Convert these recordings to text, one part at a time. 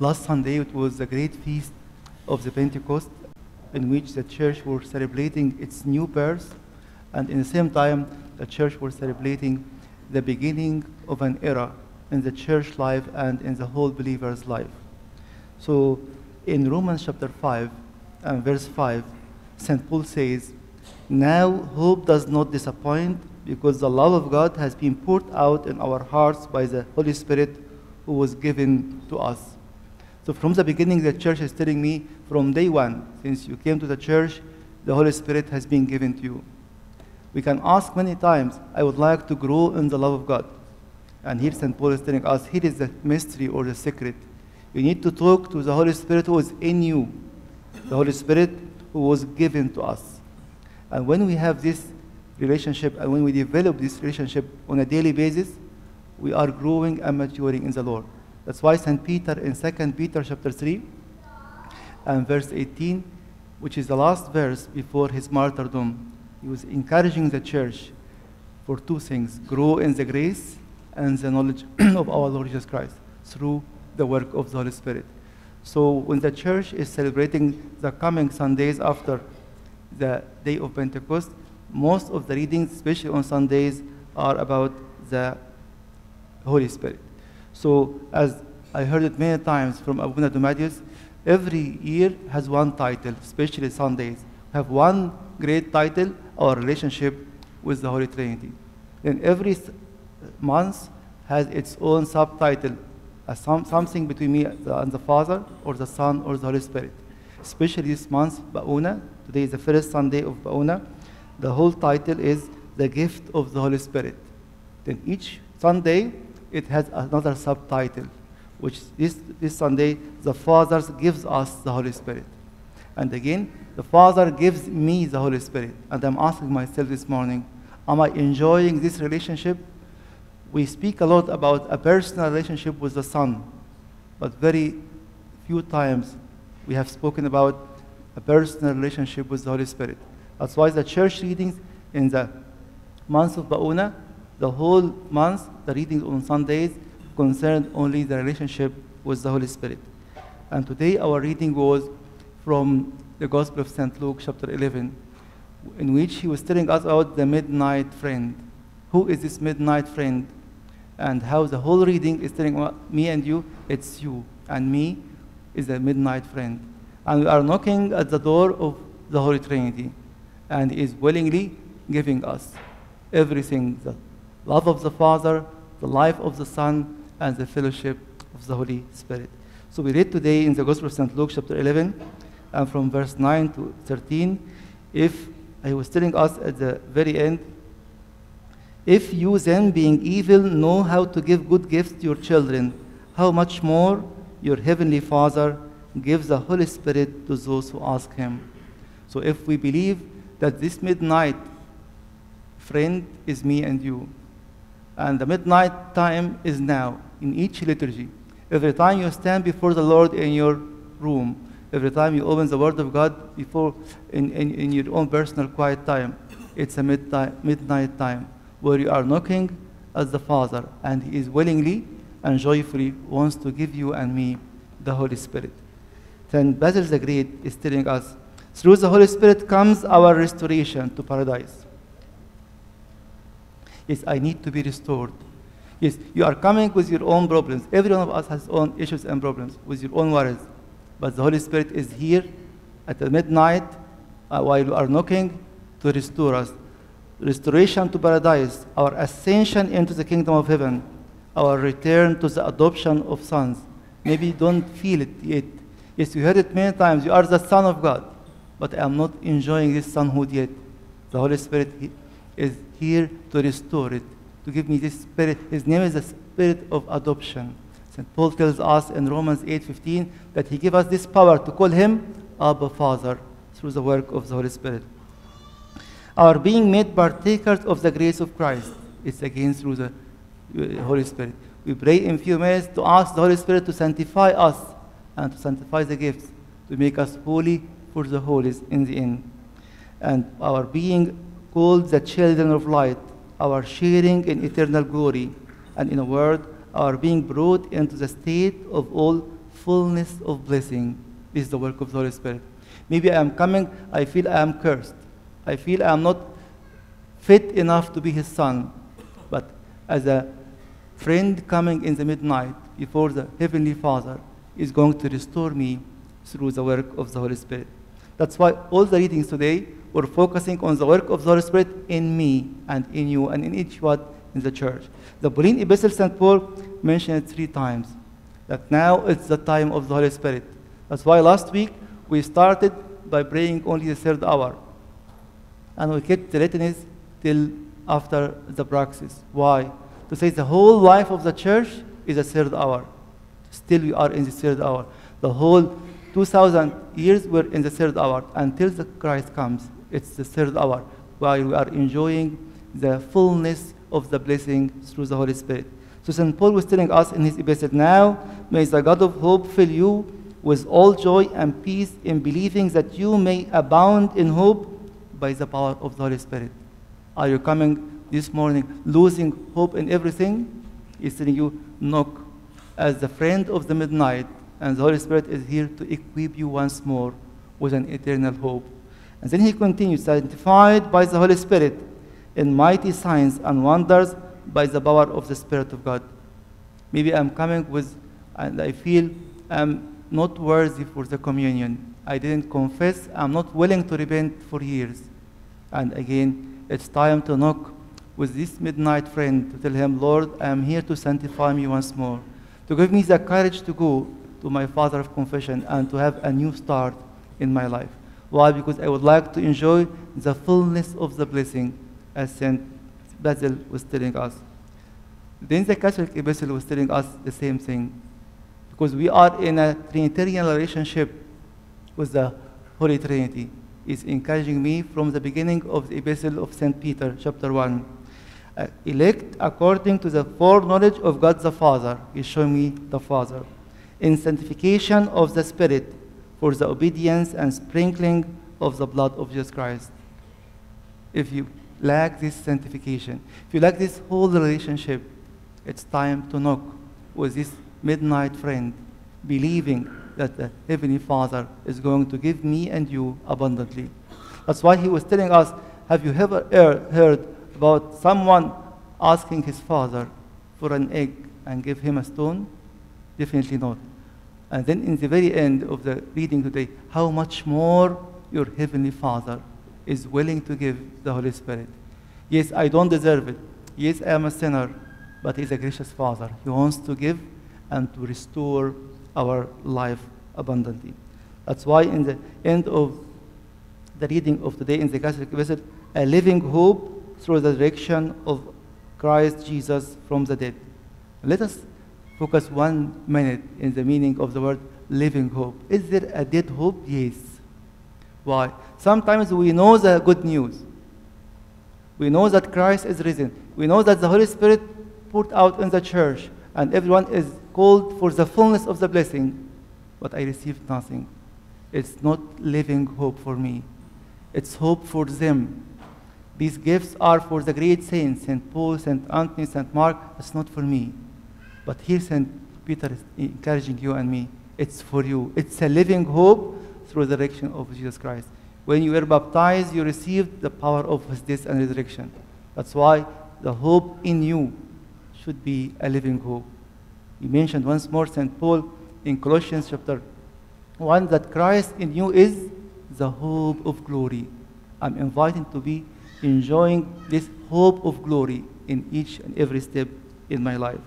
Last Sunday it was the great feast of the Pentecost in which the church was celebrating its new birth and in the same time the church was celebrating the beginning of an era in the church life and in the whole believer's life. So in Romans chapter 5 and verse 5, St. Paul says, Now hope does not disappoint because the love of God has been poured out in our hearts by the Holy Spirit who was given to us. So from the beginning, the church is telling me from day one, since you came to the church, the Holy Spirit has been given to you. We can ask many times, I would like to grow in the love of God. And here St. Paul is telling us, here is the mystery or the secret. You need to talk to the Holy Spirit who is in you, the Holy Spirit who was given to us. And when we have this relationship and when we develop this relationship on a daily basis, we are growing and maturing in the Lord. That's why St. Peter in 2 Peter chapter 3 and verse 18, which is the last verse before his martyrdom, he was encouraging the church for two things grow in the grace and the knowledge of our Lord Jesus Christ through the work of the Holy Spirit. So when the church is celebrating the coming Sundays after the day of Pentecost, most of the readings, especially on Sundays, are about the Holy Spirit. So as I heard it many times from Abuna Dumadius, every year has one title, especially Sundays. We have one great title, our relationship with the Holy Trinity. Then every month has its own subtitle, some, something between me and the Father, or the Son, or the Holy Spirit. Especially this month, Bauna, today is the first Sunday of Bauna, the whole title is The Gift of the Holy Spirit. Then each Sunday, it has another subtitle, which this, this Sunday, the Father gives us the Holy Spirit. And again, the Father gives me the Holy Spirit. And I'm asking myself this morning, am I enjoying this relationship? We speak a lot about a personal relationship with the Son, but very few times we have spoken about a personal relationship with the Holy Spirit. That's why the church readings in the month of Bauna, the whole month, the readings on Sundays concerned only the relationship with the Holy Spirit. And today our reading was from the Gospel of St. Luke, chapter 11, in which he was telling us about the midnight friend. Who is this midnight friend? And how the whole reading is telling me and you, it's you. And me is the midnight friend. And we are knocking at the door of the Holy Trinity. And is willingly giving us everything the love of the Father, the life of the Son, and the fellowship of the Holy Spirit. So we read today in the Gospel of St. Luke, chapter 11, and from verse 9 to 13. If he was telling us at the very end, if you then, being evil, know how to give good gifts to your children, how much more your heavenly Father gives the Holy Spirit to those who ask Him. So if we believe that this midnight friend is me and you, and the midnight time is now in each liturgy, every time you stand before the Lord in your room, every time you open the Word of God before in, in, in your own personal quiet time, it's a midnight, midnight time where you are knocking at the Father, and He is willingly and joyfully wants to give you and me the Holy Spirit. Then Basil the Great is telling us, through the Holy Spirit comes our restoration to paradise. Yes, I need to be restored. Yes, you are coming with your own problems. Every one of us has own issues and problems, with your own worries. But the Holy Spirit is here at midnight uh, while you are knocking to restore us. Restoration to paradise, our ascension into the kingdom of heaven, our return to the adoption of sons. Maybe you don't feel it yet. Yes, you heard it many times. You are the Son of God. But I am not enjoying this sonhood yet. The Holy Spirit is here to restore it, to give me this spirit. His name is the spirit of adoption. St. Paul tells us in Romans 8:15 that he gave us this power to call him Abba Father through the work of the Holy Spirit. Our being made partakers of the grace of Christ is again through the uh, Holy Spirit. We pray in few minutes to ask the Holy Spirit to sanctify us and to sanctify the gifts, to make us holy for the holies in the end. And our being called the children of light, our sharing in eternal glory, and in a word, our being brought into the state of all fullness of blessing. This is the work of the Holy Spirit. Maybe I am coming, I feel I am cursed. I feel I am not fit enough to be his son. But as a friend coming in the midnight before the Heavenly Father is going to restore me through the work of the Holy Spirit. That's why all the readings today were focusing on the work of the Holy Spirit in me and in you and in each one in the church. The Pauline Epistle St. Paul mentioned three times that now it's the time of the Holy Spirit. That's why last week we started by praying only the third hour. And we kept the litanies till after the praxis. Why? To say the whole life of the church is a third hour. Still we are in the third hour. The whole 2,000 years we're in the third hour. Until the Christ comes, it's the third hour while we are enjoying the fullness of the blessing through the Holy Spirit. So St. Paul was telling us in his epistle, now may the God of hope fill you with all joy and peace in believing that you may abound in hope by the power of the Holy Spirit. Are you coming this morning losing hope in everything? He's telling you, knock as the friend of the midnight, and the Holy Spirit is here to equip you once more with an eternal hope. And then he continues, sanctified by the Holy Spirit in mighty signs and wonders by the power of the Spirit of God. Maybe I'm coming with, and I feel I'm not worthy for the communion. I didn't confess. I'm not willing to repent for years. And again, it's time to knock with this midnight friend to tell him, Lord, I am here to sanctify me once more, to give me the courage to go to my Father of confession and to have a new start in my life. Why? Because I would like to enjoy the fullness of the blessing as St. Basil was telling us. Then the Catholic Epistle was telling us the same thing. Because we are in a Trinitarian relationship with the Holy Trinity. It's encouraging me from the beginning of the Epistle of St. Peter, chapter 1. Uh, elect according to the foreknowledge of God the Father. He's showing me the Father. In sanctification of the Spirit for the obedience and sprinkling of the blood of Jesus Christ. If you lack this sanctification, if you lack this whole relationship, it's time to knock with this midnight friend, believing that the Heavenly Father is going to give me and you abundantly. That's why he was telling us, have you ever heard about someone asking his father for an egg and give him a stone? Definitely not. And then in the very end of the reading today, how much more your Heavenly Father is willing to give the Holy Spirit. Yes, I don't deserve it. Yes, I am a sinner, but He's a gracious Father. He wants to give and to restore our life abundantly. That's why in the end of the reading of today in the Catholic visit, a living hope through the resurrection of Christ Jesus from the dead. Let us focus one minute in the meaning of the word living hope. Is there a dead hope? Yes. Why? Sometimes we know the good news. We know that Christ is risen. We know that the Holy Spirit poured out in the church and everyone is called for the fullness of the blessing, but I received nothing. It's not living hope for me. It's hope for them. These gifts are for the great saints, St. Paul, St. Anthony, St. Mark. It's not for me. But here St. Peter is encouraging you and me. It's for you. It's a living hope through the resurrection of Jesus Christ. When you were baptized, you received the power of his death and resurrection. That's why the hope in you should be a living hope. He mentioned once more St. Paul in Colossians chapter 1 that Christ in you is the hope of glory. I'm invited to be enjoying this hope of glory in each and every step in my life.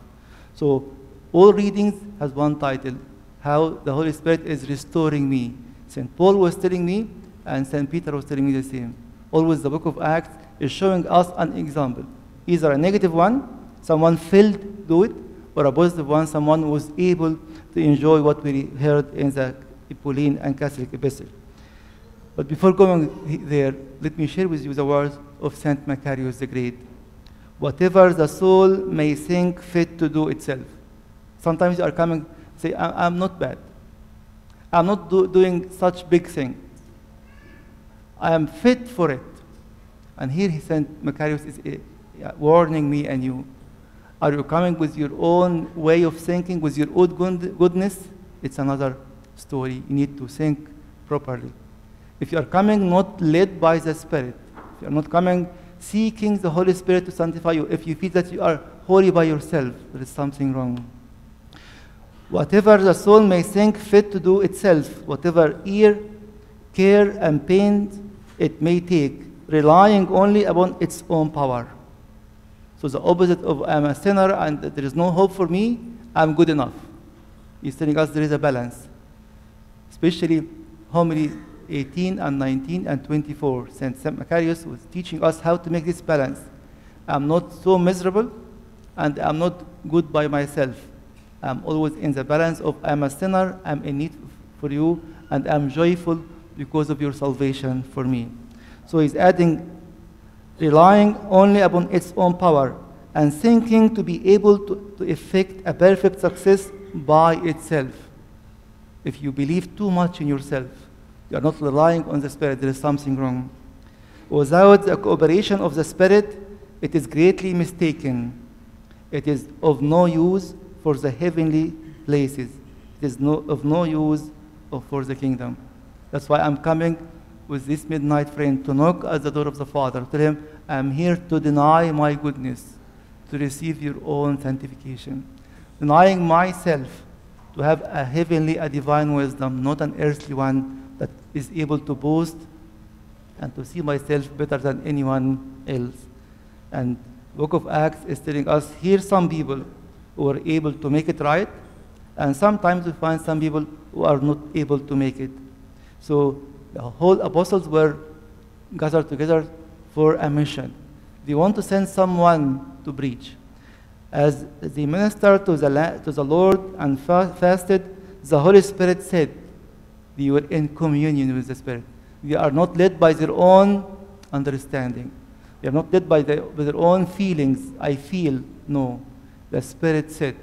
So all readings has one title, how the Holy Spirit is restoring me. St. Paul was telling me, and St. Peter was telling me the same. Always the book of Acts is showing us an example. Either a negative one, someone failed to do it, or a positive one, someone was able to enjoy what we heard in the Pauline and Catholic epistle. But before going there, let me share with you the words of Saint Macarius the Great. Whatever the soul may think fit to do itself. Sometimes you are coming, say, I'm not bad. I'm not do doing such big thing. I am fit for it. And here he Saint Macarius is uh, warning me and you. Are you coming with your own way of thinking, with your own good goodness? it's another story. You need to think properly. If you are coming not led by the Spirit, if you are not coming seeking the Holy Spirit to sanctify you, if you feel that you are holy by yourself, there is something wrong. Whatever the soul may think fit to do itself, whatever ear, care, and pain it may take, relying only upon its own power. So the opposite of I'm a sinner and there is no hope for me, I'm good enough. He's telling us there is a balance. Especially homily 18 and 19 and 24. St. St. Macarius was teaching us how to make this balance. I'm not so miserable and I'm not good by myself. I'm always in the balance of I'm a sinner, I'm in need for you, and I'm joyful because of your salvation for me. So he's adding, relying only upon its own power and thinking to be able to, to effect a perfect success by itself. If you believe too much in yourself, you are not relying on the Spirit, there is something wrong. Without the cooperation of the Spirit, it is greatly mistaken. It is of no use for the heavenly places. It is no, of no use for the kingdom. That's why I'm coming with this midnight friend to knock at the door of the Father. Tell him, I'm here to deny my goodness, to receive your own sanctification. Denying myself to have a heavenly, a divine wisdom, not an earthly one is able to boast and to see myself better than anyone else. And Book of Acts is telling us here some people who are able to make it right, and sometimes we find some people who are not able to make it. So the whole apostles were gathered together for a mission. They want to send someone to preach. As they ministered to the, to the Lord and fa- fasted, the Holy Spirit said, they were in communion with the Spirit. They are not led by their own understanding. They are not led by, by their own feelings. I feel. No. The Spirit said,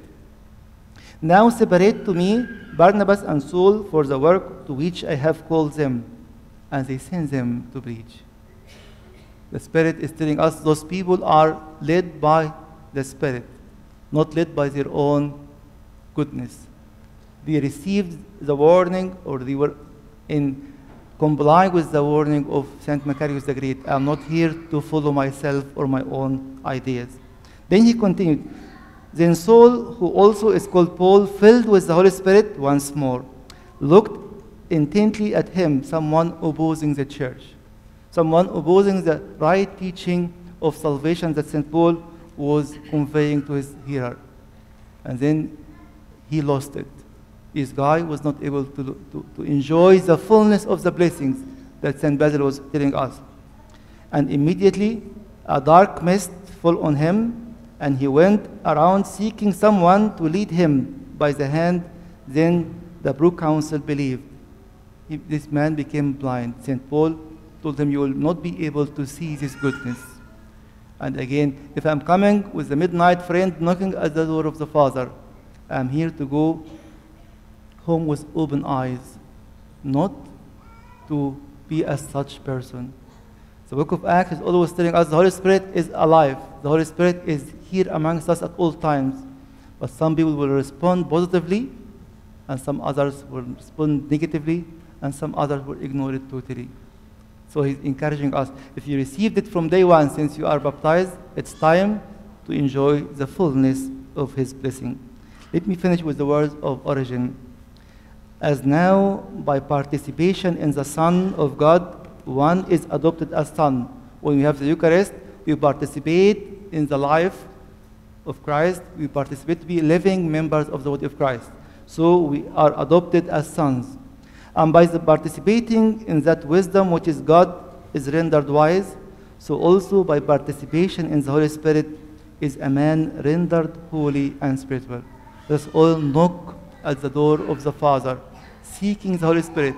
Now separate to me Barnabas and Saul for the work to which I have called them. And they sent them to preach. The Spirit is telling us those people are led by the Spirit, not led by their own goodness. They received the warning or they were in complying with the warning of St. Macarius the Great. I'm not here to follow myself or my own ideas. Then he continued, Then Saul, who also is called Paul, filled with the Holy Spirit once more, looked intently at him, someone opposing the church, someone opposing the right teaching of salvation that St. Paul was conveying to his hearer. And then he lost it. This guy was not able to, to, to enjoy the fullness of the blessings that St. Basil was telling us. And immediately a dark mist fell on him, and he went around seeking someone to lead him by the hand. Then the proconsul believed. He- this man became blind. St. Paul told him, You will not be able to see this goodness. And again, if I'm coming with the midnight friend knocking at the door of the Father, I'm here to go home with open eyes, not to be a such person. The book of Acts is always telling us the Holy Spirit is alive. The Holy Spirit is here amongst us at all times. But some people will respond positively, and some others will respond negatively, and some others will ignore it totally. So he's encouraging us if you received it from day one since you are baptized, it's time to enjoy the fullness of his blessing. Let me finish with the words of Origen. As now, by participation in the Son of God, one is adopted as son. When we have the Eucharist, we participate in the life of Christ. We participate to be living members of the body of Christ. So we are adopted as sons. And by the participating in that wisdom which is God is rendered wise, so also by participation in the Holy Spirit is a man rendered holy and spiritual. Let's all knock at the door of the Father, seeking the Holy Spirit.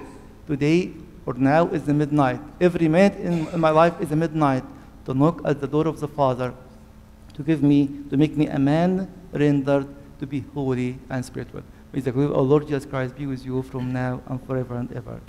Today or now is the midnight. Every minute in my life is a midnight to knock at the door of the Father to give me, to make me a man rendered to be holy and spiritual. May the glory of our Lord Jesus Christ be with you from now and forever and ever. Amen.